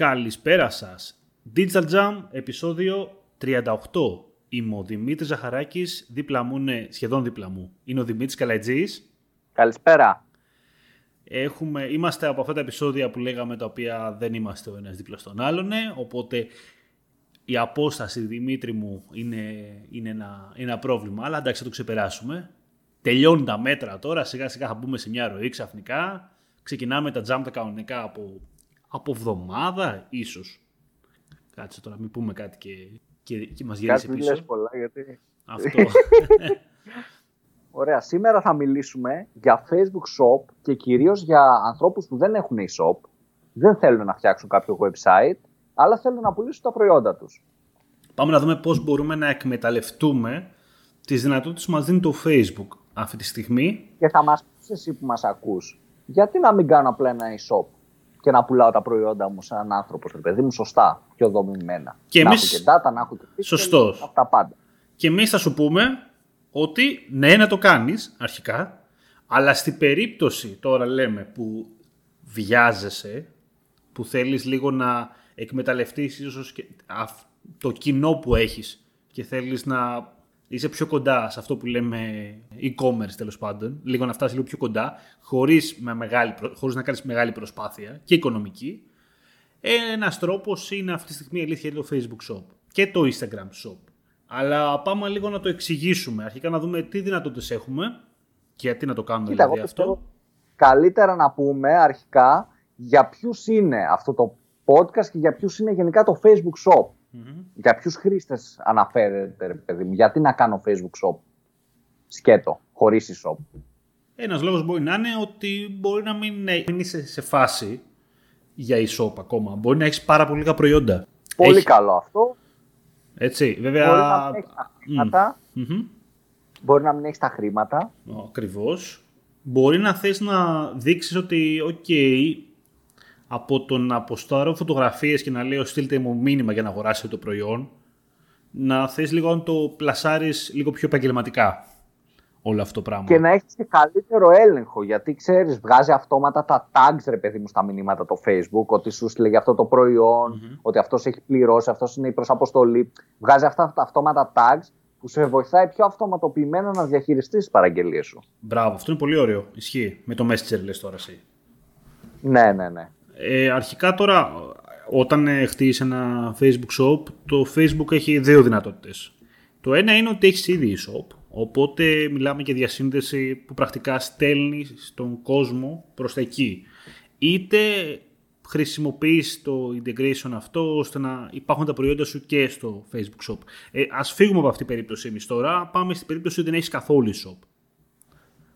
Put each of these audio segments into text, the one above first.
Καλησπέρα σας. Digital Jam, επεισόδιο 38. Είμαι ο Δημήτρης Ζαχαράκης, δίπλα μου είναι, σχεδόν δίπλα μου, είναι ο Δημήτρης Καλατζής. Καλησπέρα. Έχουμε, είμαστε από αυτά τα επεισόδια που λέγαμε τα οποία δεν είμαστε ο ένας δίπλα στον άλλον, οπότε η απόσταση Δημήτρη μου είναι, είναι ένα, ένα πρόβλημα, αλλά εντάξει θα το ξεπεράσουμε. Τελειώνουν τα μέτρα τώρα, σιγά σιγά θα μπούμε σε μια ροή ξαφνικά. Ξεκινάμε τα jump τα κανονικά από, από εβδομάδα ίσως. Κάτσε τώρα, μην πούμε κάτι και, και, και μας γυρίσει Κάτι πίσω. λες πολλά, γιατί... Αυτό. Ωραία, σήμερα θα μιλήσουμε για Facebook Shop και κυρίως για ανθρώπους που δεν έχουν e-shop, δεν θέλουν να φτιάξουν κάποιο website, αλλά θέλουν να πουλήσουν τα προϊόντα τους. Πάμε να δούμε πώς μπορούμε να εκμεταλλευτούμε τις δυνατότητες που μας δίνει το Facebook αυτή τη στιγμή. Και θα μας πεις εσύ που μας ακούς, γιατί να μην κάνω απλά ένα e-shop; Και να πουλάω τα προϊόντα μου σαν έναν άνθρωπος, ρε παιδί μου, σωστά, πιο δομημένα. Και να εμείς- έχω και data, να έχω και pixel, Σωστός. αυτά πάντα. Και εμείς θα σου πούμε ότι ναι να το κάνεις αρχικά, αλλά στην περίπτωση τώρα λέμε που βιάζεσαι, που θέλεις λίγο να εκμεταλλευτείς ίσως και αυ- το κοινό που έχεις και θέλεις να είσαι πιο κοντά σε αυτό που λέμε e-commerce τέλος πάντων, λίγο να φτάσεις λίγο πιο κοντά, χωρίς, με μεγάλη, προ- χωρίς να κάνεις μεγάλη προσπάθεια και οικονομική, ένας τρόπος είναι αυτή τη στιγμή η αλήθεια είναι το Facebook Shop και το Instagram Shop. Αλλά πάμε λίγο να το εξηγήσουμε. Αρχικά να δούμε τι δυνατότητες έχουμε και γιατί να το κάνουμε Κοίτα, δηλαδή εγώ αυτό; πιστεύω καλύτερα να πούμε αρχικά για ποιους είναι αυτό το podcast και για ποιους είναι γενικά το Facebook Shop. Μμμ. Για ποιους χρήστες αναφέρεται, ρε παιδί μου. Γιατί να κάνω Facebook Shop σκέτο, χωρίς e-shop. Ένας λόγος μπορεί να είναι ότι μπορεί να μην, μην είσαι σε φάση για e-shop ακόμα. Μπορεί να έχεις πάρα πολύ λίγα προϊόντα. Πολύ Έχει- καλό αυτό. Έτσι, βέβαια... Μπορεί να μην έχεις τα χρήματα. Μμμ. Μπορεί να μην έχεις τα χρήματα. Ακριβώς. Μπορεί να θες να δείξεις ότι, οκ, από το να ποστάρω φωτογραφίες και να λέω στείλτε μου μήνυμα για να αγοράσετε το προϊόν, να θες λίγο να το πλασάρεις λίγο πιο επαγγελματικά όλο αυτό το πράγμα. Και να έχεις και καλύτερο έλεγχο. Γιατί ξέρεις, βγάζει αυτόματα τα tags, ρε παιδί μου, στα μηνύματα το Facebook. Ότι σου στείλε για αυτό το προϊόν, ότι αυτός έχει πληρώσει, αυτός είναι η προσαποστολή. Βγάζει αυτά τα αυτόματα tags που σε βοηθάει πιο αυτοματοποιημένα να διαχειριστείς τις παραγγελίες σου. Μπράβο, αυτό είναι πολύ ωραίο. Ισχύει. Με το Messenger λες τώρα εσύ. Ναι, ναι, ναι. Ε, αρχικά τώρα, όταν ε, χτίσεις ένα Facebook shop, το Facebook έχει δύο δυνατότητες. Το ένα είναι ότι έχεις ήδη e-shop, οπότε μιλάμε για διασύνδεση που πρακτικά στέλνεις στον κόσμο προς τα εκεί. Είτε χρησιμοποιείς το integration αυτό ώστε να υπάρχουν τα προϊόντα σου και στο Facebook shop. Ε, ας φύγουμε από αυτή την περίπτωση εμείς τώρα, πάμε στην περίπτωση ότι δεν έχεις καθόλου e-shop.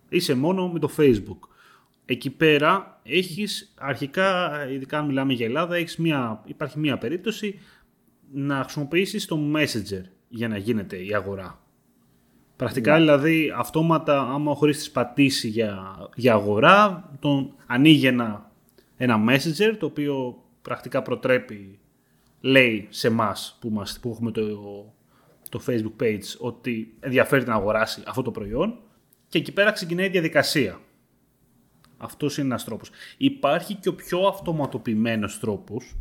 Είσαι μόνο με το Facebook. Εκεί πέρα έχεις αρχικά, ειδικά αν μιλάμε για Ελλάδα, έχεις μια, υπάρχει μια περίπτωση να χρησιμοποιήσεις το Messenger για να γίνεται η αγορά. Πρακτικά δηλαδή αυτόματα άμα ο χρήστης πατήσει για, για αγορά, τον ανοίγει ένα, ένα Messenger το οποίο πρακτικά προτρέπει, λέει σε εμάς που, μας- που έχουμε το, το Facebook page ότι ενδιαφέρεται να αγοράσει αυτό το προϊόν και εκεί πέρα ξεκινάει η διαδικασία. Αυτός είναι ένας τρόπος. Υπάρχει και ο πιο αυτοματοποιημένος τρόπος,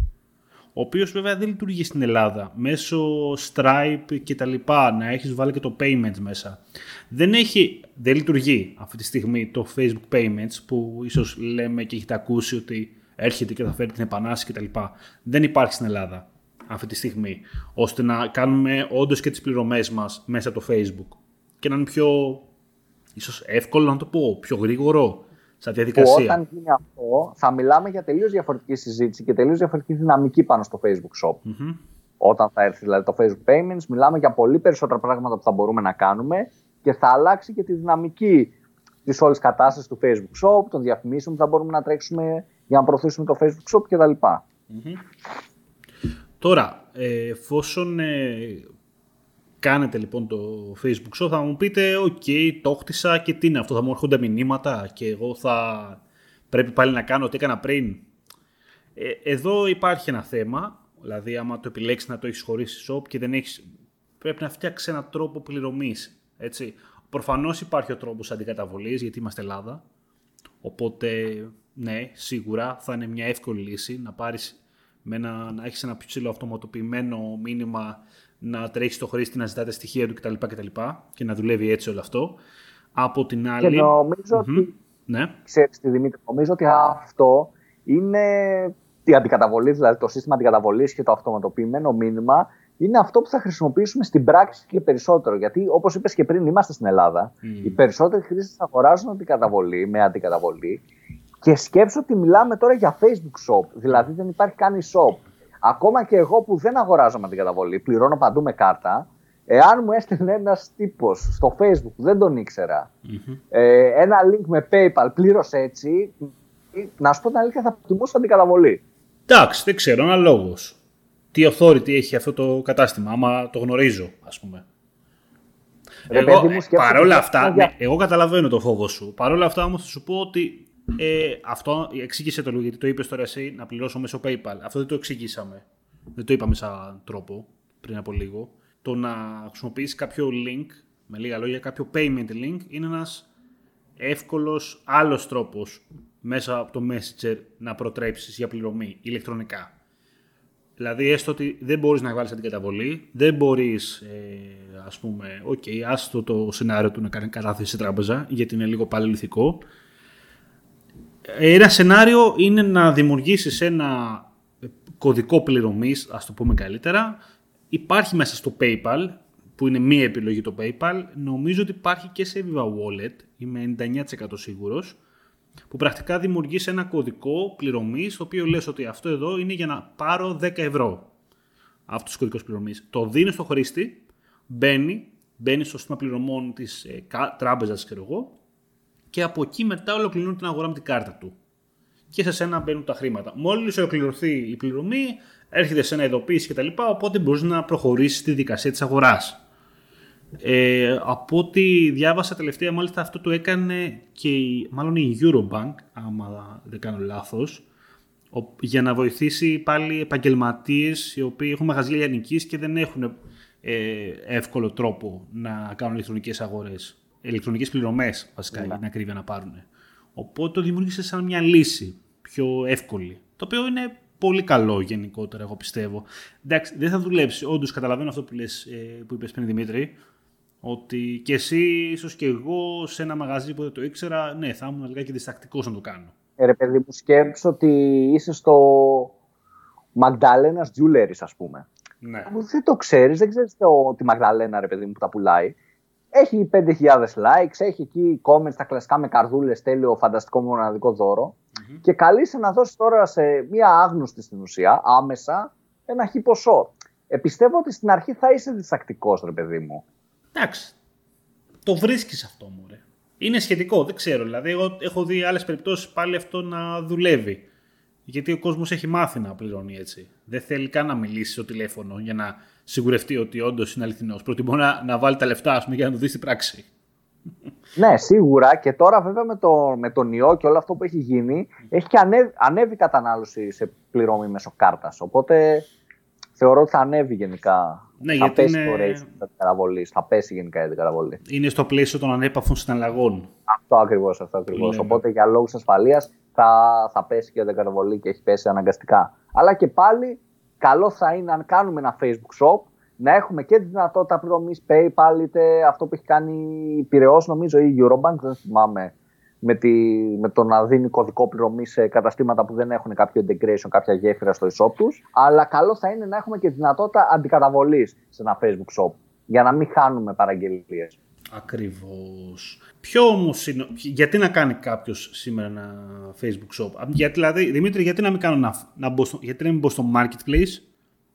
ο οποίος βέβαια δεν λειτουργεί στην Ελλάδα, μέσω Stripe και τα λοιπά, να έχεις βάλει και το payments μέσα. Δεν, έχει, δεν λειτουργεί αυτή τη στιγμή το Facebook payments, που ίσως λέμε και έχετε ακούσει ότι έρχεται και θα φέρει την επανάσταση και τα λοιπά. Δεν υπάρχει στην Ελλάδα αυτή τη στιγμή, ώστε να κάνουμε όντως και τις πληρωμές μας μέσα από το Facebook. Και να είναι πιο, ίσως εύκολο να το πω, πιο γρήγορο στα Που διαδικασία. όταν γίνει αυτό, θα μιλάμε για τελείως διαφορετική συζήτηση και τελείως διαφορετική δυναμική πάνω στο Facebook Shop. Μμμ. Όταν θα έρθει δηλαδή το Facebook Payments, μιλάμε για πολύ περισσότερα πράγματα που θα μπορούμε να κάνουμε και θα αλλάξει και τη δυναμική της όλης κατάστασης του Facebook Shop, των διαφημίσεων που θα μπορούμε να τρέξουμε για να προωθήσουμε το Facebook Shop κτλ. Τώρα, ε, εφόσον ε, κάνετε λοιπόν το Facebook Shop, θα μου πείτε, οκ, το χτίσα και τι είναι αυτό, θα μου έρχονται μηνύματα και εγώ θα πρέπει πάλι να κάνω ό,τι έκανα πριν. Ε, εδώ υπάρχει ένα θέμα, δηλαδή άμα το επιλέξεις να το έχεις χωρίς e-shop και δεν έχεις, πρέπει να φτιάξεις έναν τρόπο πληρωμής, έτσι. Προφανώς υπάρχει ο τρόπος αντικαταβολής, γιατί είμαστε Ελλάδα, οπότε ναι, σίγουρα θα είναι μια εύκολη λύση να πάρεις με ένα, να έχεις ένα πιο ψηλό αυτοματοποιημένο μήνυμα να τρέχεις στο χρήστη, να ζητάτε στοιχεία του κτλ. κτλ και να δουλεύει έτσι όλο αυτό. Από την άλλη. Και νομίζω ότι. Ναι. Ξέρεις, τη Δημήτρη, νομίζω ότι αυτό είναι η αντικαταβολή, δηλαδή το σύστημα αντικαταβολής και το αυτοματοποιημένο μήνυμα είναι αυτό που θα χρησιμοποιήσουμε στην πράξη και περισσότερο. Γιατί, όπως είπες και πριν, είμαστε στην Ελλάδα. Οι περισσότεροι χρήστες αγοράζουν αντικαταβολή με αντικαταβολή. Και σκέψω ότι μιλάμε τώρα για Facebook shop. Δηλαδή δεν υπάρχει καν shop. Ακόμα και εγώ που δεν αγοράζω με αντικαταβολή, πληρώνω παντού με κάρτα. Εάν μου έστειλε ένας τύπος στο Facebook που δεν τον ήξερα, ε, ένα link με PayPal, πλήρωσε έτσι, να σου πω την αλήθεια, θα προτιμούσα αντικαταβολή. Εντάξει, δεν ξέρω, ένα λόγο τι authority έχει αυτό το κατάστημα, άμα το γνωρίζω, ας πούμε. εγώ, παρόλα αυτά, ναι, εγώ καταλαβαίνω το φόβο σου. Παρόλα αυτά όμως θα σου πω ότι ε, αυτό εξήγησε το λίγο, γιατί το είπες τώρα εσύ να πληρώσω μέσω PayPal. Αυτό δεν το εξηγήσαμε. Δεν το είπαμε σαν τρόπο πριν από λίγο. Το να χρησιμοποιήσεις κάποιο link, με λίγα λόγια, κάποιο payment link, είναι ένας εύκολος άλλος τρόπος μέσα από το Messenger να προτρέψεις για πληρωμή ηλεκτρονικά. Δηλαδή, έστω ότι δεν μπορείς να βάλεις καταβολή, δεν μπορείς, ε, ας πούμε, OK, okay, άστο το σενάριο του να κάνει κατάθεση σε τράπεζα, γιατί είναι λίγο πάλι λιθικό. Ένα σενάριο είναι να δημιουργήσεις ένα κωδικό πληρωμής, ας το πούμε καλύτερα. Υπάρχει μέσα στο PayPal, που είναι μία επιλογή το PayPal. Νομίζω ότι υπάρχει και σε Viva Wallet, είμαι 99% σίγουρος που πρακτικά δημιουργείς ένα κωδικό πληρωμής, το οποίο λες ότι αυτό εδώ είναι για να πάρω 10 ευρώ. Αυτός ο κωδικός πληρωμής. Το δίνεις στο χρήστη, μπαίνει, μπαίνει στο σύστημα πληρωμών της ε, τράπεζας, ξέρω εγώ, και από εκεί μετά ολοκληρώνει την αγορά με την κάρτα του. Και σε σένα μπαίνουν τα χρήματα. Μόλις ολοκληρωθεί η πληρωμή, έρχεται σε ένα ειδοποίηση κτλ. Οπότε μπορείς να προχωρήσεις τη δικασία της αγοράς. Ε, από ό,τι διάβασα τελευταία, μάλιστα αυτό το έκανε και η, μάλλον η Eurobank, άμα δεν κάνω λάθος, για να βοηθήσει πάλι επαγγελματίες οι οποίοι έχουν μαγαζιά λιανικής και δεν έχουν ε, εύκολο τρόπο να κάνουν ηλεκτρονικές αγορές. Ηλεκτρονικές πληρωμές βασικά για να ακρίβεια να πάρουν. Οπότε το δημιούργησε σαν μια λύση πιο εύκολη. Το οποίο είναι πολύ καλό γενικότερα, εγώ πιστεύω. Εντάξει, δεν θα δουλέψει. Όντως, καταλαβαίνω αυτό που, λες, ε, που είπες πριν Δημήτρη, ότι και εσύ, ίσως και εγώ, σε ένα μαγαζί που δεν το ήξερα, ναι, θα ήμουν λιγάκι διστακτικός να το κάνω. Ε, ρε παιδί μου, σκέψω ότι είσαι στο Magdalena's Jewelry, ας πούμε. Ναι. Δεν το ξέρεις, δεν ξέρεις τη Magdalena, ρε παιδί μου, που τα πουλάει. Έχει 5.000 likes, έχει εκεί comments τα κλασικά με καρδούλες, τέλειο, φανταστικό μοναδικό δώρο. Mm-hmm. Και καλείσαι να δώσεις τώρα σε μία άγνωστη στην ουσία, άμεσα, ένα χι ποσό. Ε, πιστεύω ότι στην αρχή θα είσαι διστακτικός, ρε παιδί μου. Εντάξει. Το βρίσκεις αυτό μου, ρε. Είναι σχετικό, δεν ξέρω. Δηλαδή, εγώ έχω δει άλλες περιπτώσεις πάλι αυτό να δουλεύει. Γιατί ο κόσμος έχει μάθει να πληρώνει έτσι. Δεν θέλει καν να μιλήσει στο τηλέφωνο για να σιγουρευτεί ότι όντως είναι αληθινός. Προτιμώ να, να βάλει τα λεφτά, ας πούμε, για να το δει στην πράξη. Ναι, σίγουρα. Και τώρα, βέβαια, με, το, με τον ιό και όλο αυτό που έχει γίνει, έχει και ανέβει, ανέβει η κατανάλωση σε πληρώμη μέσω κάρτας. Οπότε θεωρώ ότι θα ανέβει γενικά. Ναι, θα πέσει είναι... το rate καταβολή. Θα πέσει γενικά η καταβολή. Είναι στο πλαίσιο των ανέπαφων συναλλαγών. Αυτό ακριβώς. Αυτό ακριβώς. Οπότε για λόγους ασφαλείας θα, θα πέσει και η καταβολή και έχει πέσει αναγκαστικά. Αλλά και πάλι καλό θα είναι αν κάνουμε ένα Facebook shop να έχουμε και τη δυνατότητα πληρωμής PayPal είτε αυτό που έχει κάνει η Πυραιός νομίζω ή η Eurobank, δεν θυμάμαι με, τη, με το να δίνει κωδικό πληρωμή σε καταστήματα που δεν έχουν κάποιο integration, κάποια γέφυρα στο e-shop τους. Αλλά καλό θα είναι να έχουμε και δυνατότητα αντικαταβολής σε ένα Facebook shop για να μην χάνουμε παραγγελίες. Ακριβώς. Ποιο όμως είναι. Γιατί να κάνει κάποιος σήμερα ένα Facebook shop; Γιατί, δηλαδή, Δημήτρη, γιατί να μην κάνω να, να μπω στο, γιατί να μην μπω στο marketplace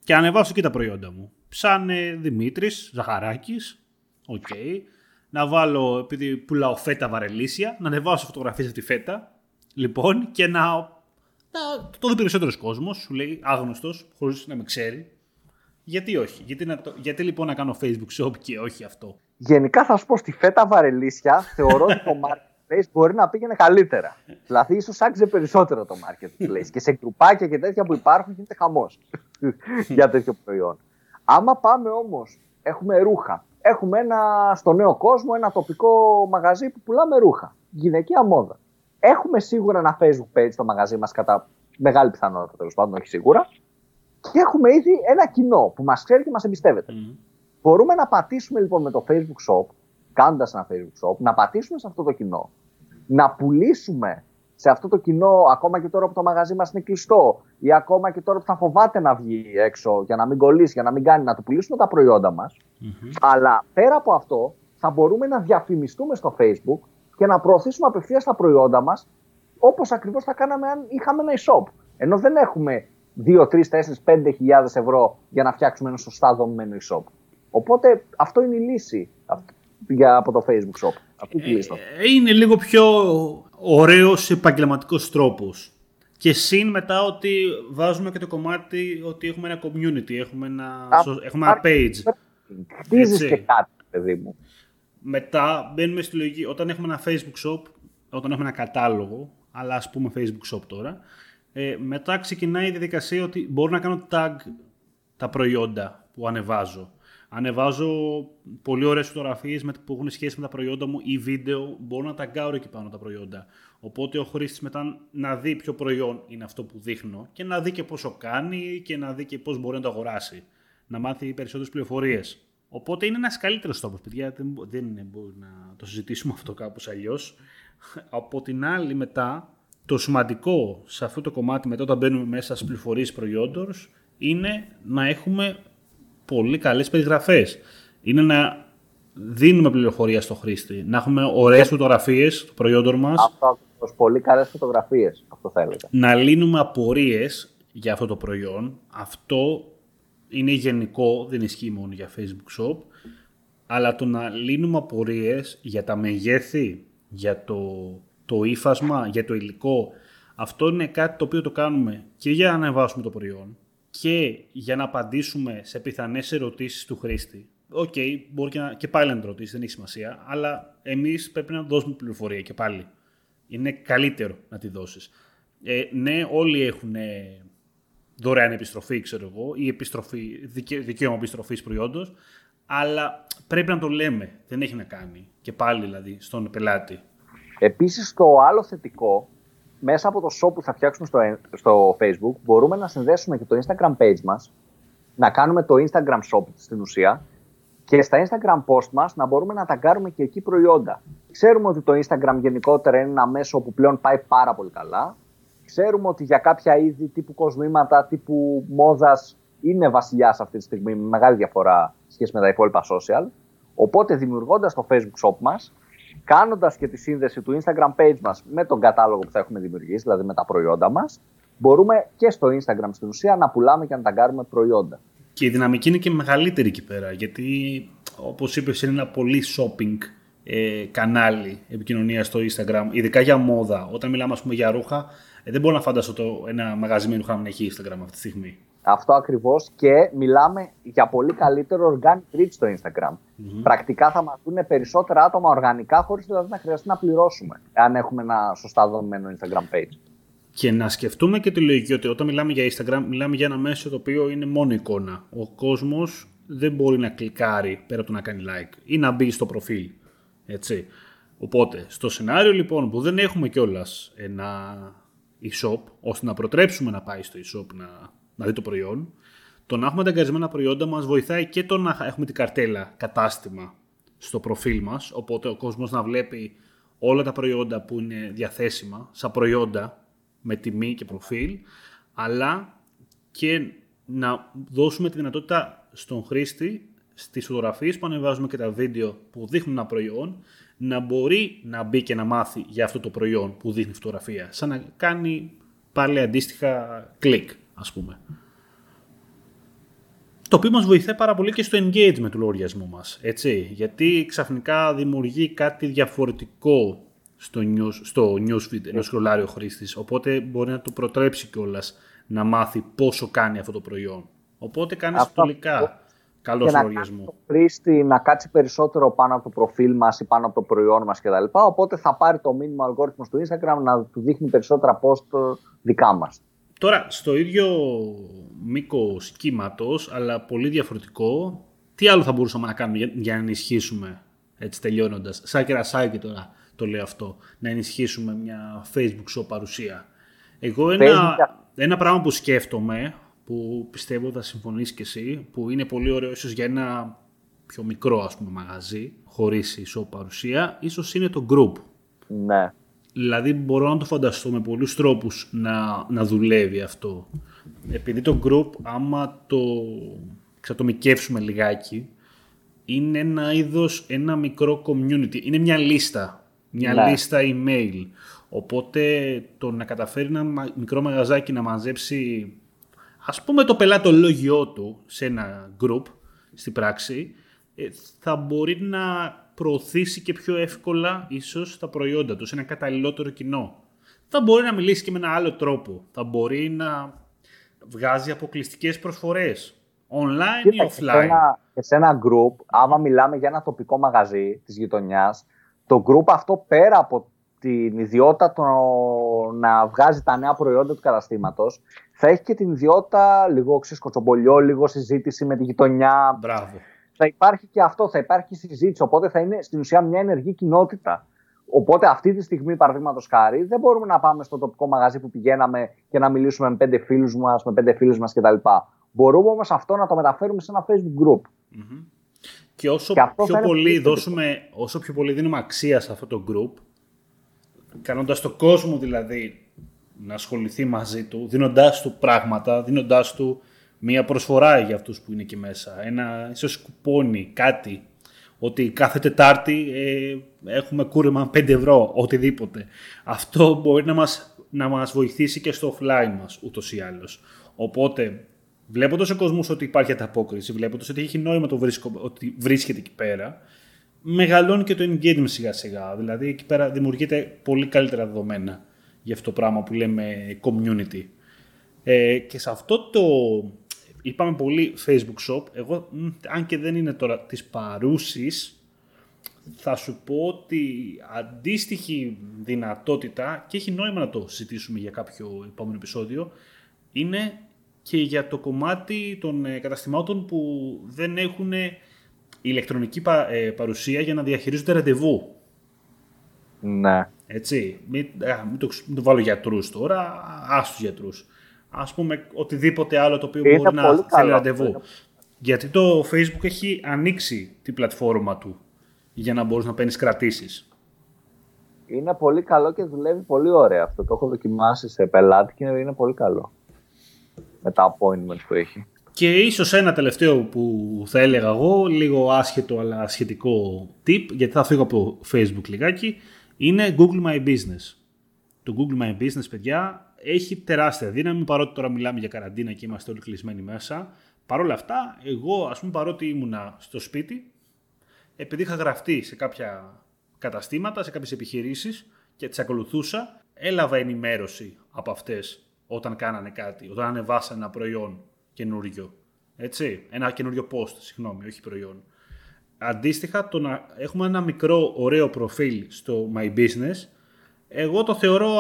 και ανεβάσω και τα προϊόντα μου; Ψάνε Δημήτρης, Ζαχαράκης. OK. Okay να βάλω, επειδή πουλάω φέτα βαρελίσια, να ανεβάσω φωτογραφίες από τη φέτα, λοιπόν, και να, να το δει περισσότερος κόσμος, σου λέει άγνωστος, χωρίς να με ξέρει. Γιατί όχι, γιατί, να το, γιατί λοιπόν να κάνω Facebook shop και όχι αυτό; Γενικά θα σου πω στη φέτα βαρελίσια, θεωρώ ότι το marketplace μπορεί να πήγαινε καλύτερα. δηλαδή, ίσως άξιζε περισσότερο το marketplace. και σε γκρουπάκια και τέτοια που υπάρχουν γίνεται χαμός για τέτοιο προϊόν. Άμα πάμε όμως, έχουμε ρούχα, έχουμε ένα, στο νέο κόσμο ένα τοπικό μαγαζί που πουλάμε ρούχα. Γυναικεία μόδα. Έχουμε σίγουρα ένα Facebook page στο μαγαζί μας κατά μεγάλη πιθανότητα τέλος πάντων, όχι σίγουρα. και έχουμε ήδη ένα κοινό που μας ξέρει και μας εμπιστεύεται. Μπορούμε να πατήσουμε λοιπόν με το Facebook Shop, κάνοντας ένα Facebook Shop, να πατήσουμε σε αυτό το κοινό, να πουλήσουμε σε αυτό το κοινό, ακόμα και τώρα που το μαγαζί μας είναι κλειστό, ή ακόμα και τώρα που θα φοβάται να βγει έξω για να μην κολλήσει, για να μην κάνει, να του πουλήσουμε τα προϊόντα μας. Αλλά πέρα από αυτό, θα μπορούμε να διαφημιστούμε στο Facebook και να προωθήσουμε απευθείας τα προϊόντα μας, όπως ακριβώς θα κάναμε αν είχαμε ένα e-shop. Ενώ δεν έχουμε 2, 3, 4, 5 χιλιάδες ευρώ για να φτιάξουμε ένα σωστά δομημένο e-shop. Οπότε αυτό είναι η λύση για, από το Facebook Shop. Αυτή τη λίστα. Ε, είναι λίγο πιο ωραίος επαγγελματικός τρόπος. Και συν μετά ότι βάζουμε και το κομμάτι ότι έχουμε ένα community, έχουμε ένα, έχουμε ένα page. Χτίζεις και κάτι, παιδί μου. Μετά μπαίνουμε στη λογική, όταν έχουμε ένα Facebook shop, όταν έχουμε ένα κατάλογο, αλλά ας πούμε Facebook shop τώρα, ε, μετά ξεκινάει η διαδικασία ότι μπορώ να κάνω tag τα προϊόντα που ανεβάζω. Ανεβάζω πολύ ωραίες φωτογραφίες που έχουν σχέση με τα προϊόντα μου ή βίντεο. Μπορώ να ταγκάρω εκεί πάνω τα προϊόντα. Οπότε ο χρήστης μετά να δει ποιο προϊόν είναι αυτό που δείχνω και να δει και πόσο κάνει και να δει και πώς μπορεί να το αγοράσει. Να μάθει περισσότερες πληροφορίες. Οπότε είναι ένας καλύτερος τρόπο, παιδιά. Δεν, δεν είναι, μπορεί να το συζητήσουμε αυτό κάπως αλλιώς. Από την άλλη, μετά, το σημαντικό σε αυτό το κομμάτι, μετά όταν μπαίνουμε μέσα στις πληροφορίες προϊόντος, είναι να έχουμε πολύ καλές περιγραφές. Είναι να δίνουμε πληροφορία στο χρήστη, να έχουμε ωραίες φωτογραφίες του προϊόντων μας. Αυτό πολύ καλές φωτογραφίες, αυτό θα έλεγα. Να λύνουμε απορίες για αυτό το προϊόν. Αυτό είναι γενικό, δεν ισχύει μόνο για Facebook Shop. Αλλά το να λύνουμε απορίες για τα μεγέθη, για το, το ύφασμα, για το υλικό, αυτό είναι κάτι το οποίο το κάνουμε και για να ανεβάσουμε το προϊόν, και για να απαντήσουμε σε πιθανές ερωτήσεις του χρήστη. OK, okay, μπορεί και, να, και πάλι να ρωτήσει, δεν έχει σημασία, αλλά εμείς πρέπει να δώσουμε πληροφορία και πάλι. Είναι καλύτερο να τη δώσεις. Ε, ναι, όλοι έχουν δωρεάν επιστροφή, ξέρω εγώ, ή επιστροφή, δικαίωμα επιστροφής προϊόντος, αλλά πρέπει να το λέμε. Δεν έχει να κάνει. Και πάλι δηλαδή στον πελάτη. Επίσης, το άλλο θετικό μέσα από το shop που θα φτιάξουμε στο, στο Facebook μπορούμε να συνδέσουμε και το Instagram page μας, να κάνουμε το Instagram shop στην ουσία και στα Instagram post μας να μπορούμε να ταγκάρουμε και εκεί προϊόντα. Ξέρουμε ότι το Instagram γενικότερα είναι ένα μέσο που πλέον πάει πάρα πολύ καλά. Ξέρουμε ότι για κάποια είδη τύπου κοσμήματα, τύπου μόδας είναι βασιλιάς αυτή τη στιγμή με μεγάλη διαφορά σχέση με τα υπόλοιπα social. Οπότε δημιουργώντας το Facebook shop μας κάνοντας και τη σύνδεση του Instagram page μας με τον κατάλογο που θα έχουμε δημιουργήσει, δηλαδή με τα προϊόντα μας, μπορούμε και στο Instagram στην ουσία να πουλάμε και να ταγκάρουμε προϊόντα. Και η δυναμική είναι και μεγαλύτερη εκεί πέρα, γιατί όπως είπες είναι ένα πολύ shopping ε, κανάλι επικοινωνίας στο Instagram, ειδικά για μόδα. Όταν μιλάμε ας πούμε, για ρούχα, ε, δεν μπορώ να φανταστώ το, ένα μαγαζί με ρούχα να έχει Instagram αυτή τη στιγμή. Αυτό ακριβώς και μιλάμε για πολύ καλύτερο organic reach στο Instagram. Πρακτικά θα μας δουν περισσότερα άτομα οργανικά, χωρίς δηλαδή να χρειαστεί να πληρώσουμε, αν έχουμε ένα σωστά δομημένο Instagram page. Και να σκεφτούμε και τη λογική ότι όταν μιλάμε για Instagram, μιλάμε για ένα μέσο το οποίο είναι μόνο εικόνα. Ο κόσμος δεν μπορεί να κλικάρει πέρα από το να κάνει like ή να μπει στο προφίλ. Έτσι. Οπότε, στο σενάριο λοιπόν που δεν έχουμε κιόλας ένα e-shop, ώστε να προτρέψουμε να πάει στο e-shop να να δει το προϊόν. Το να έχουμε τα εγκαρισμένα προϊόντα μας βοηθάει και το να έχουμε την καρτέλα κατάστημα στο προφίλ μας, οπότε ο κόσμος να βλέπει όλα τα προϊόντα που είναι διαθέσιμα σαν προϊόντα με τιμή και προφίλ, αλλά και να δώσουμε τη δυνατότητα στον χρήστη στις φωτογραφίες που ανεβάζουμε και τα βίντεο που δείχνουν ένα προϊόν να μπορεί να μπει και να μάθει για αυτό το προϊόν που δείχνει φωτογραφία. Σαν να κάνει πάλι αντίστοιχα κλικ ας πούμε. Το οποίο μας βοηθάει πάρα πολύ και στο engagement του λογαριασμού μας, έτσι. Γιατί ξαφνικά δημιουργεί κάτι διαφορετικό στο, news, στο newsfeed, ενώ σκρολάρει ο χρήστης, οπότε μπορεί να το προτρέψει κιόλας να μάθει πόσο κάνει αυτό το προϊόν. Οπότε κάνεις συνολικά καλό λογαριασμό. το χρήστη να κάτσει περισσότερο πάνω από το προφίλ μας ή πάνω από το προϊόν μας κτλ. Οπότε θα πάρει το μήνυμα αλγόριθμο του Instagram να του δείχνει περισσότερα post δικά μας. Τώρα, στο ίδιο μήκο κύματο, αλλά πολύ διαφορετικό, τι άλλο θα μπορούσαμε να κάνουμε για, να ενισχύσουμε, έτσι τελειώνοντας, σαν κερασάκι τώρα το λέω αυτό, να ενισχύσουμε μια Facebook show παρουσία. Εγώ ένα, ένα πράγμα που σκέφτομαι, που πιστεύω θα συμφωνείς και εσύ, που είναι πολύ ωραίο ίσως για ένα πιο μικρό ας πούμε μαγαζί, χωρίς ισό παρουσία, ίσως είναι το group. Ναι. Δηλαδή μπορώ να το φανταστώ με πολλούς τρόπους να, να δουλεύει αυτό. Επειδή το group άμα το ξατομικεύσουμε λιγάκι, είναι ένα είδος, ένα μικρό community. Είναι μια λίστα, μια ναι. λίστα email. Οπότε το να καταφέρει ένα μικρό μαγαζάκι να μαζέψει ας πούμε το πελάτολόγιο του σε ένα group στην πράξη ε, θα μπορεί να προωθήσει και πιο εύκολα ίσως τα προϊόντα τους σε ένα καταλληλότερο κοινό. Θα μπορεί να μιλήσει και με ένα άλλο τρόπο. Θα μπορεί να βγάζει αποκλειστικές προσφορές online ή offline. Σε ένα, σε ένα group, άμα μιλάμε για ένα τοπικό μαγαζί της γειτονιάς, το group αυτό πέρα από την ιδιότητα το να βγάζει τα νέα προϊόντα του καταστήματος, θα έχει και την ιδιότητα λίγο ξεσκοτσομπολιό, λίγο συζήτηση με τη γειτονιά. Μπράβο. Θα υπάρχει και αυτό, θα υπάρχει συζήτηση. Οπότε θα είναι στην ουσία μια ενεργή κοινότητα. Οπότε αυτή τη στιγμή, παραδείγματος χάρη, δεν μπορούμε να πάμε στο τοπικό μαγαζί που πηγαίναμε και να μιλήσουμε με πέντε φίλους μας, με πέντε φίλου μας κτλ. Μπορούμε όμως αυτό να το μεταφέρουμε σε ένα Facebook group. Mm-hmm. Και όσο πιο πολύ δώσουμε, όσο πιο πολύ δίνουμε αξία σε αυτό το group, κάνοντας το κόσμο δηλαδή να ασχοληθεί μαζί του, δίνοντάς του πράγματα, δίνοντάς του μία προσφορά για αυτούς που είναι εκεί μέσα. Ένα ίσως κουπόνι, κάτι, ότι κάθε Τετάρτη ε, έχουμε κούρεμα 5 ευρώ, οτιδήποτε. Αυτό μπορεί να μας, να μας βοηθήσει και στο offline μας, ούτως ή άλλως. Οπότε, βλέποντας ο κόσμος ότι υπάρχει ανταπόκριση, βλέποντας ότι έχει νόημα το βρίσκω, ότι βρίσκεται εκεί πέρα, μεγαλώνει και το engagement σιγά σιγά. Δηλαδή, εκεί πέρα δημιουργείται πολύ καλύτερα δεδομένα για αυτό το πράγμα που λέμε community. Ε, και σε αυτό το, είπαμε πολύ Facebook Shop, εγώ αν και δεν είναι τώρα της παρούσης, θα σου πω ότι αντίστοιχη δυνατότητα και έχει νόημα να το συζητήσουμε για κάποιο επόμενο επεισόδιο, είναι και για το κομμάτι των ε, καταστημάτων που δεν έχουν ηλεκτρονική ε, παρουσία για να διαχειρίζονται ραντεβού. Ναι. Έτσι. Μην, μην, το, μην το βάλω γιατρούς τώρα, ας τους γιατρούς. Ας πούμε οτιδήποτε άλλο το οποίο Είναι μπορεί να θέλει ραντεβού. Γιατί το Facebook έχει ανοίξει την πλατφόρμα του για να μπορείς να παίρνεις κρατήσεις. Είναι πολύ καλό και δουλεύει πολύ ωραία αυτό. Το έχω δοκιμάσει σε πελάτη και είναι πολύ καλό. Με τα appointments που έχει. Και ίσως ένα τελευταίο που θα έλεγα εγώ, λίγο άσχετο αλλά σχετικό tip, γιατί θα φύγω από Facebook λιγάκι, είναι Google My Business. Το Google My Business, παιδιά, έχει τεράστια δύναμη, παρότι τώρα μιλάμε για καραντίνα και είμαστε όλοι κλεισμένοι μέσα. Παρ' όλα αυτά, εγώ, ας πούμε, παρότι ήμουνα στο σπίτι, επειδή είχα γραφτεί σε κάποια καταστήματα, σε κάποιες επιχειρήσεις και τις ακολουθούσα, έλαβα ενημέρωση από αυτές όταν κάνανε κάτι, όταν ανεβάσανε ένα προϊόν καινούριο. Έτσι, ένα καινούριο post, συγγνώμη, όχι προϊόν. Αντίστοιχα, το να έχουμε ένα μικρό ωραίο προφίλ στο My Business, εγώ το θεωρώ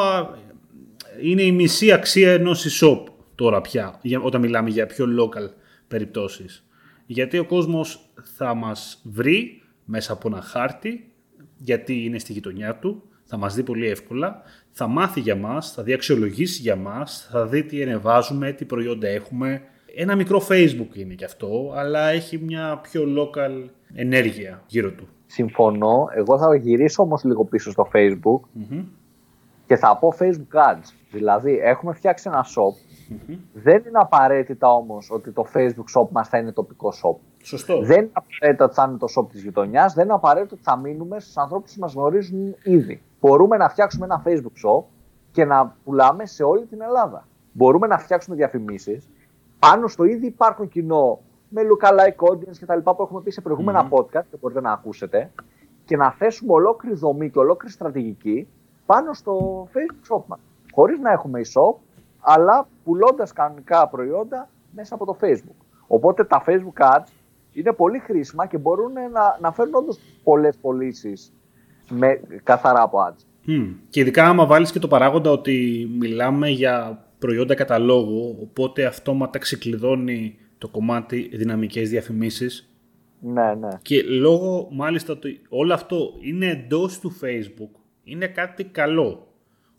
είναι η μισή αξία ενός e-shop τώρα πια, όταν μιλάμε για πιο local περιπτώσεις. Γιατί ο κόσμος θα μας βρει μέσα από ένα χάρτη, γιατί είναι στη γειτονιά του, θα μας δει πολύ εύκολα, θα μάθει για μας, θα δει αξιολογήσει για μας, θα δει τι ενεβάζουμε, τι προϊόντα έχουμε, ένα μικρό facebook είναι και αυτό, αλλά έχει μια πιο local ενέργεια γύρω του. Συμφωνώ. Εγώ θα γυρίσω όμως λίγο πίσω στο facebook και θα πω facebook ads. Δηλαδή έχουμε φτιάξει ένα shop. Δεν είναι απαραίτητα όμως ότι το facebook shop μας θα είναι τοπικό shop. Σωστό. Δεν είναι απαραίτητα ότι θα είναι το shop της γειτονιάς. Δεν είναι απαραίτητο ότι θα μείνουμε στους ανθρώπους που μας γνωρίζουν ήδη. Μπορούμε να φτιάξουμε ένα facebook shop και να πουλάμε σε όλη την Ελλάδα. Μπορούμε να φτιάξουμε διαφημίσεις πάνω στο ήδη υπάρχον κοινό με lookalike audience και τα λοιπά που έχουμε πει σε προηγουμενα podcast και μπορείτε να ακούσετε και να θέσουμε ολόκληρη δομή και ολόκληρη στρατηγική πάνω στο Facebook shop μας. Χωρίς να έχουμε e-shop, αλλά πουλώντας κανονικά προϊόντα μέσα από το Facebook. Οπότε τα Facebook ads είναι πολύ χρήσιμα και μπορούν να, να φέρουν όντως πολλές πωλήσεις καθαρά από ads. Και ειδικά άμα βάλεις και το παράγοντα ότι μιλάμε για προϊόντα καταλόγου, οπότε αυτόματα ξεκλειδώνει το κομμάτι δυναμικές διαφημίσεις. Ναι, ναι. Και λόγω μάλιστα ότι όλο αυτό είναι εντός του Facebook, είναι κάτι καλό.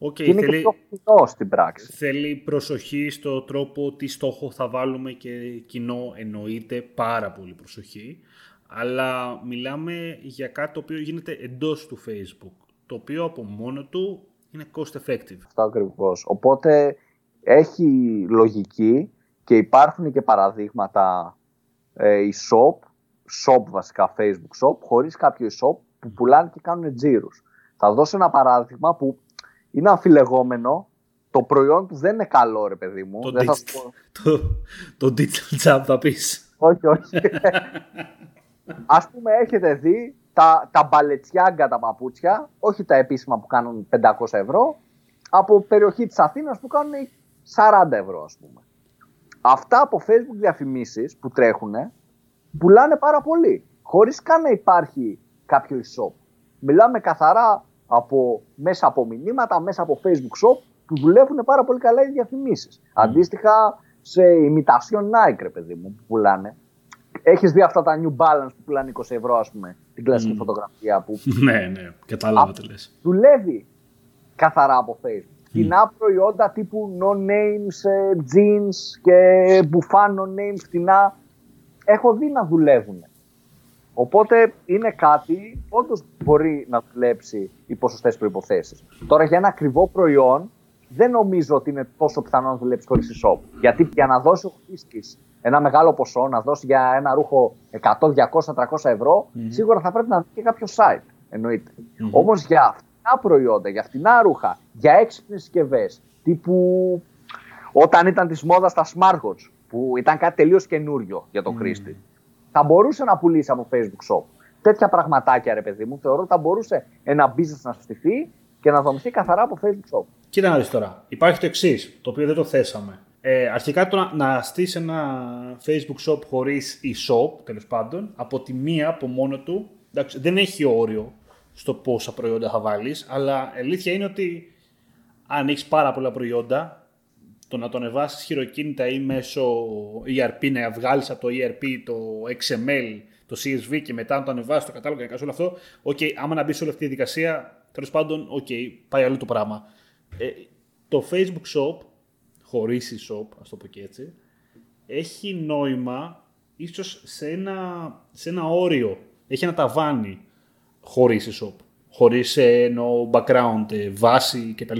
Okay, είναι θέλει, και πιο κοινό στην πράξη. Θέλει προσοχή στο τρόπο τι στόχο θα βάλουμε και κοινό εννοείται πάρα πολύ προσοχή. Αλλά μιλάμε για κάτι το οποίο γίνεται εντός του Facebook, το οποίο από μόνο του είναι cost effective. Αυτό ακριβώς. Οπότε έχει λογική και υπάρχουν και παραδείγματα ε, e-shop, shop βασικά Facebook shop, χωρίς κάποιο e-shop που πουλάνε και κάνουν τζίρους. Θα δώσω ένα παράδειγμα που είναι αμφιλεγόμενο, το προϊόν του δεν είναι καλό ρε παιδί μου. Το, δεν digital, θα το, το digital job θα πεις. όχι, όχι. Ας πούμε έχετε δει τα, τα μπαλετσιάγκα τα παπούτσια, όχι τα επίσημα που κάνουν 500 ευρώ, από περιοχή της Αθήνας που κάνουν 40 ευρώ ας πούμε. Αυτά από facebook διαφημίσεις που τρέχουν πουλάνε πάρα πολύ, χωρίς καν να υπάρχει κάποιο e-shop. Μιλάμε καθαρά από, μέσα από μηνύματα, μέσα από facebook shop που δουλεύουν πάρα πολύ καλά οι διαφημίσεις. Αντίστοιχα σε imitation Nike ρε παιδί μου που πουλάνε. Έχεις δει αυτά τα New Balance που πουλάνε 20 ευρώ ας πούμε, την κλασική φωτογραφία που ναι, ναι, κατάλαβα τι λες. δουλεύει καθαρά από Facebook. Φτηνά προϊόντα τύπου no names, ε, jeans και μπουφάν no names φτηνά έχω δει να δουλεύουν. Οπότε είναι κάτι που όντως μπορεί να δουλέψει υπό σωστέ προποθέσει. Τώρα για ένα ακριβό προϊόν δεν νομίζω ότι είναι τόσο πιθανό να δουλέψει χωρίς e-shop. Γιατί για να δώσει ο χρήστης ένα μεγάλο ποσό, να δώσει για ένα ρούχο 100, 200, 300 ευρώ, σίγουρα θα πρέπει να δει και κάποιο site. Εννοείται. Όμως για φτηνά προϊόντα, για φτηνά ρούχα, για έξυπνες συσκευές, τύπου όταν ήταν της μόδας τα smartwatch, που ήταν κάτι τελείως καινούριο για τον χρήστη, θα μπορούσε να πουλήσει από Facebook Shop. Τέτοια πραγματάκια, ρε παιδί μου, θεωρώ ότι θα μπορούσε ένα business να στηθεί και να δομηθεί καθαρά από Facebook Shop. Κοίτα να δεις τώρα. Υπάρχει το εξής, το οποίο δεν το θέσαμε. Ε, αρχικά το να, να στήσεις ένα Facebook shop χωρίς e-shop, τέλος πάντων, από τη μία από μόνο του, εντάξει, δεν έχει όριο στο πόσα προϊόντα θα βάλεις, αλλά αλήθεια είναι ότι αν έχεις πάρα πολλά προϊόντα, το να το ανεβάσεις χειροκίνητα ή μέσω ERP, να βγάλεις από το ERP το XML, το CSV και μετά να το ανεβάσεις το κατάλογο και να κάνεις όλο αυτό. OK, okay, άμα να μπεις σε όλη αυτή τη διαδικασία, τέλος πάντων, OK, okay, πάει αλλού το πράγμα. Ε, το Facebook Shop, χωρίς e-shop, ας το πω και έτσι, έχει νόημα ίσως σε ένα, σε ένα όριο. Έχει ένα ταβάνι χωρίς e-shop. Χωρίς ε, background, ε, βάση κτλ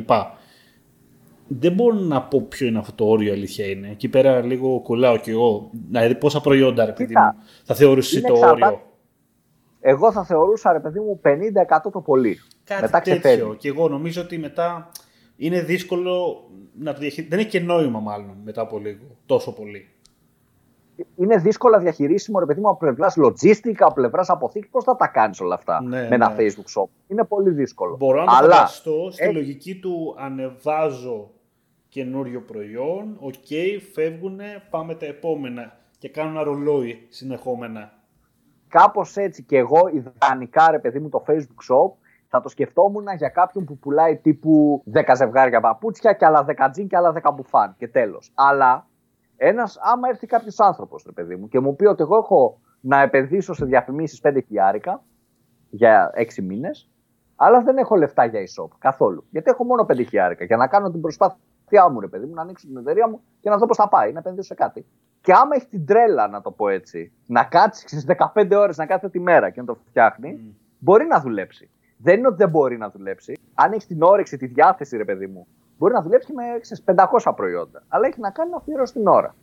δεν μπορώ να πω ποιο είναι αυτό το όριο, αλήθεια είναι. Εκεί πέρα λίγο κολλάω κι εγώ. Δηλαδή, πόσα προϊόντα, ρε παιδί μου, θα θεωρήσει το όριο. Εγώ θα θεωρούσα, ρε παιδί μου, 50% το πολύ. Κάτι μετά τέτοιο. Και εγώ νομίζω ότι μετά είναι δύσκολο να το διαχειριστεί. Δεν έχει και νόημα, μάλλον, μετά από λίγο. Τόσο πολύ. Είναι δύσκολα διαχειρίσιμο, ρε παιδί μου, από πλευράς logistics, από πλευράς αποθήκη. Πώς θα τα κάνεις όλα αυτά ναι, με ένα ναι. Facebook shop; Είναι πολύ δύσκολο. Μπορώ να το Αλλά... φανταστώ στη λογική του ανεβάζω καινούριο προϊόν, OK, okay, φεύγουν, πάμε τα επόμενα και κάνουν ένα ρολόι συνεχόμενα. Κάπως έτσι και εγώ ιδανικά ρε παιδί μου το Facebook shop θα το σκεφτόμουν για κάποιον που πουλάει τύπου 10 ζευγάρια παπούτσια και άλλα 10 τζιν και άλλα 10 μπουφάν και τέλος. Αλλά ένας, άμα έρθει κάποιος άνθρωπος ρε παιδί μου και μου πει ότι εγώ έχω να επενδύσω σε διαφημίσεις 5 χιλιάρικα για 6 μήνες, αλλά δεν έχω λεφτά για e-shop καθόλου. Γιατί έχω μόνο 5 χιλιάρικα για να κάνω την προσπάθεια προσπάθειά μου, ρε παιδί μου, να ανοίξω την εταιρεία μου και να δω πώς θα πάει, να επενδύσω σε κάτι. Και άμα έχει την τρέλα, να το πω έτσι, να κάτσει στις 15 ώρες να κάθε τη μέρα και να το φτιάχνει, mm. μπορεί να δουλέψει. Δεν είναι ότι δεν μπορεί να δουλέψει. Αν έχεις την όρεξη, τη διάθεση, ρε παιδί μου, μπορεί να δουλέψει με ξέρεις, 500 προϊόντα. Αλλά έχει να κάνει να αφιερώσει την ώρα.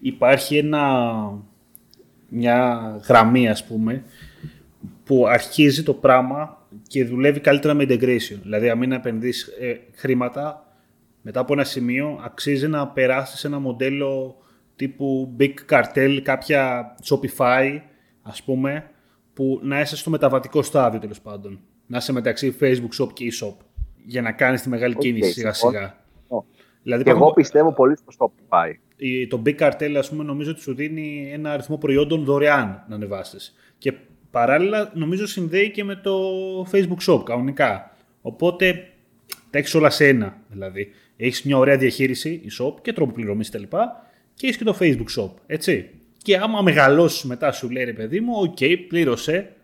Υπάρχει ένα, μια γραμμή, ας πούμε, που αρχίζει το πράγμα και δουλεύει καλύτερα με integration. Δηλαδή, αν μην επενδύσεις ε, χρήματα, μετά από ένα σημείο αξίζει να περάσεις σε ένα μοντέλο τύπου Big Cartel, κάποια Shopify, ας πούμε, που να είσαι στο μεταβατικό στάδιο τέλος πάντων. Να είσαι μεταξύ Facebook Shop και e-shop για να κάνεις τη μεγάλη okay, κίνηση σιγά σιγά. Δηλαδή, και εγώ πιστεύω πολύ στο Shopify. Το Big Cartel, ας πούμε, νομίζω ότι σου δίνει ένα αριθμό προϊόντων δωρεάν να ανεβάσεις. Και παράλληλα, νομίζω συνδέει και με το Facebook Shop κανονικά. Οπότε τα έχεις όλα σε ένα δηλαδή. Έχεις μια ωραία διαχείριση, e-shop και τρόπο πληρωμής κτλ. Και έχεις και το Facebook shop. Έτσι. Και άμα μεγαλώσεις μετά, σου λέει ρε παιδί μου, OK, πλήρωσε.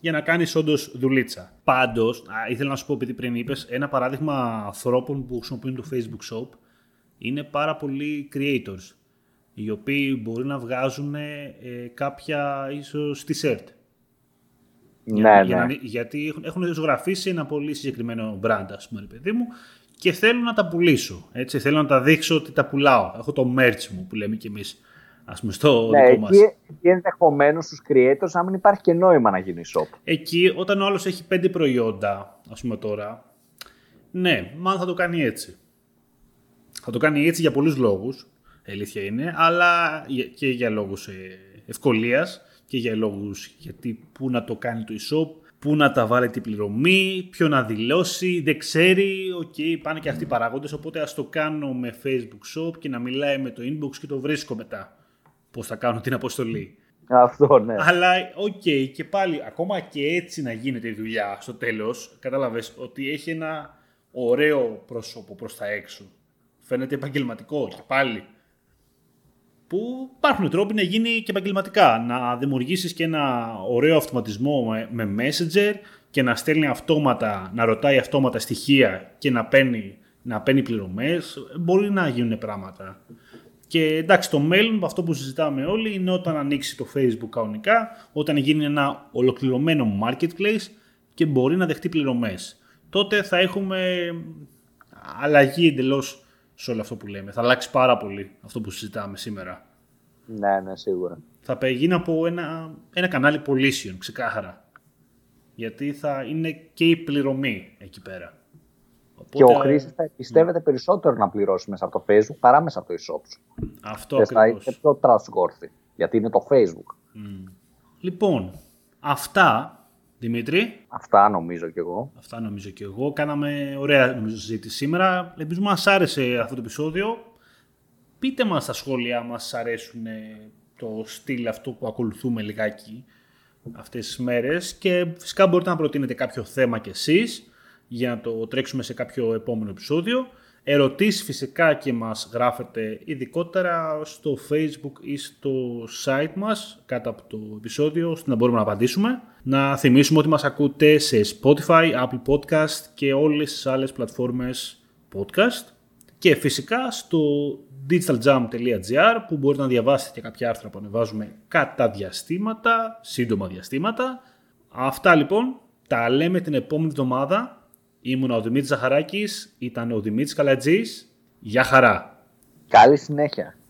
για να κάνεις όντως δουλίτσα. Πάντως, ήθελα να σου πω, επειδή πριν είπες, ένα παράδειγμα ανθρώπων που χρησιμοποιούν το Facebook Shop είναι πάρα πολλοί creators οι οποίοι μπορεί να βγάζουν ε, κάποια ίσως t-shirt. Ναι, ναι. γιατί έχουν, έχουν ζωγραφίσει ένα πολύ συγκεκριμένο brand, ας πούμε, παιδί μου, και θέλω να τα πουλήσω. Έτσι, θέλω να τα δείξω ότι τα πουλάω. Έχω το merch μου που λέμε κι εμείς ας πούμε, στο ναι, δικό μας. Εκεί ενδεχομένως στους creators να μην υπάρχει και νόημα να γίνει shop. Εκεί όταν ο άλλος έχει πέντε προϊόντα, ας πούμε τώρα, ναι, μάλλον θα το κάνει έτσι. Θα το κάνει έτσι για πολλούς λόγους, αλήθεια είναι, αλλά και για λόγους ε, ευκολίας και για λόγους γιατί πού να το κάνει το e-shop, πού να τα βάλει την πληρωμή, ποιο να δηλώσει, δεν ξέρει, OK, okay, πάνε και αυτοί οι παράγοντες, οπότε ας το κάνω με Facebook Shop και να μιλάει με το inbox και το βρίσκω μετά πώς θα κάνω την αποστολή. Αυτό, ναι. Αλλά, OK, okay, και πάλι, ακόμα και έτσι να γίνεται η δουλειά στο τέλος, κατάλαβες ότι έχει ένα ωραίο πρόσωπο προς τα έξω. Φαίνεται επαγγελματικό και πάλι που υπάρχουν τρόποι να γίνει και επαγγελματικά. Να δημιουργήσεις και ένα ωραίο αυτοματισμό με, Messenger και να στέλνει αυτόματα, να ρωτάει αυτόματα στοιχεία και να παίρνει, να παίρνει πληρωμές. Μπορεί να γίνουν πράγματα. Και εντάξει, το μέλλον, αυτό που συζητάμε όλοι, είναι όταν ανοίξει το Facebook κανονικά, όταν γίνει ένα ολοκληρωμένο marketplace και μπορεί να δεχτεί πληρωμές. Τότε θα έχουμε αλλαγή εντελώς σε όλο αυτό που λέμε. Θα αλλάξει πάρα πολύ αυτό που συζητάμε σήμερα. Ναι, ναι, σίγουρα. Θα γίνει από ένα, ένα κανάλι πωλήσεων, ξεκάθαρα. Γιατί θα είναι και η πληρωμή εκεί πέρα. Οπότε... Και ο χρήστης θα πιστεύετε περισσότερο να πληρώσει μέσα από το Facebook παρά μέσα από το e-shop σου. Αυτό και θα είναι πιο trustworthy, γιατί είναι το Facebook. Λοιπόν, αυτά Δημήτρη. Αυτά νομίζω κι εγώ. Αυτά νομίζω κι εγώ. Κάναμε ωραία νομίζω, συζήτηση σήμερα. Ελπίζω μας άρεσε αυτό το επεισόδιο. Πείτε μας στα σχόλια μας σας αρέσουν το στυλ αυτό που ακολουθούμε λιγάκι αυτές τις μέρες και φυσικά μπορείτε να προτείνετε κάποιο θέμα κι εσείς για να το τρέξουμε σε κάποιο επόμενο επεισόδιο. Ερωτήσεις φυσικά και μας γράφετε ειδικότερα στο facebook ή στο site μας κάτω από το επεισόδιο ώστε να μπορούμε να απαντήσουμε. Να θυμίσουμε ότι μας ακούτε σε Spotify, Apple Podcast και όλες τις άλλες πλατφόρμες podcast και φυσικά στο digitaljump.gr που μπορείτε να διαβάσετε και κάποια άρθρα που ανεβάζουμε κατά διαστήματα, σύντομα διαστήματα. Αυτά λοιπόν, τα λέμε την επόμενη εβδομάδα Ήμουν ο Δημήτρης Ζαχαράκης, ήταν ο Δημήτρης Καλατζής. Γεια χαρά. Καλή συνέχεια.